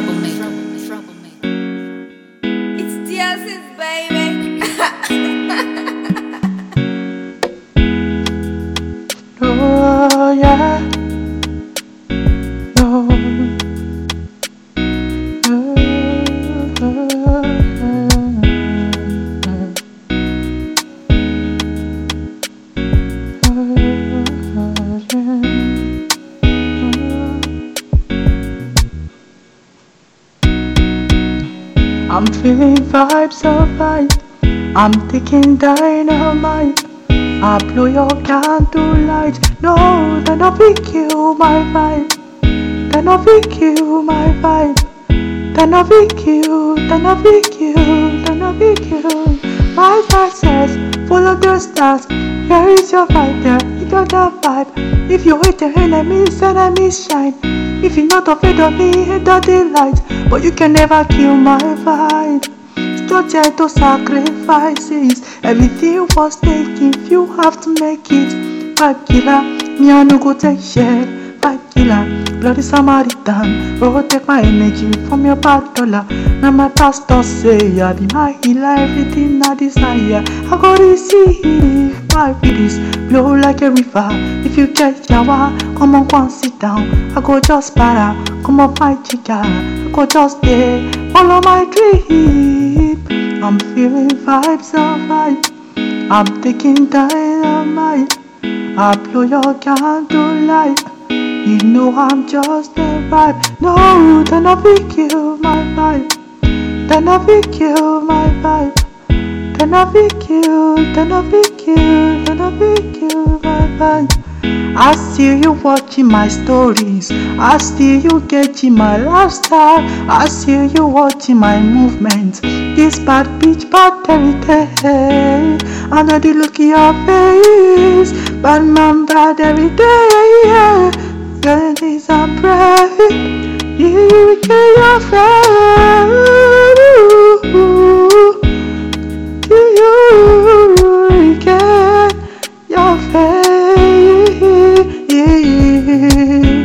troublemaker. I'm feeling vibes of vibe. I'm taking dynamite. I blow your candle light. No, then I will kill my vibe. Then I will kill my vibe. Then I will kill. Then I will kill. Then I will kill. My says, follow the stars. Here is your vibe, there. You got that vibe. If you hate your enemies, enemies shine. If you're not afraid of me, hate the daylight. But you can never kill my vibe. Subject to sacrifices. Everything was taken, if you have to make it. Vibe killer, me I no go take shit. Vibe killer, bloody Samaritan. Oh, take my energy from your bad dollar. Now my pastor say, I be my healer, everything I desire. I go receive my feelings, blow like a river. If you get yawa, come on, come sit down. I go just para, come on, my chica. I go just there, follow my dream. I'm feeling vibes of vibe. I'm taking dynamite. I blow your candle light. You know I'm just a vibe. No, then I will kill my vibe. Then I will kill my vibe. Then I will kill, then I will kill, then I will kill my vibe. I see you watching my stories. I see you getting my lifestyle. I see you watching my movements. This bad bitch, bad territory. I know the look in your face. Bad man, bad every day. Girl, this I pray. You get your friend. You get your face?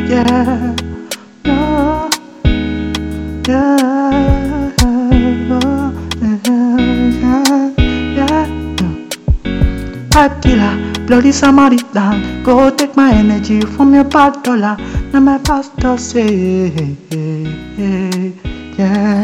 Yeah. No. Yeah. Yeah. Pipe killer, bloody Samaritan. Go take my energy from your bad dollar. Now my pastor say, yeah.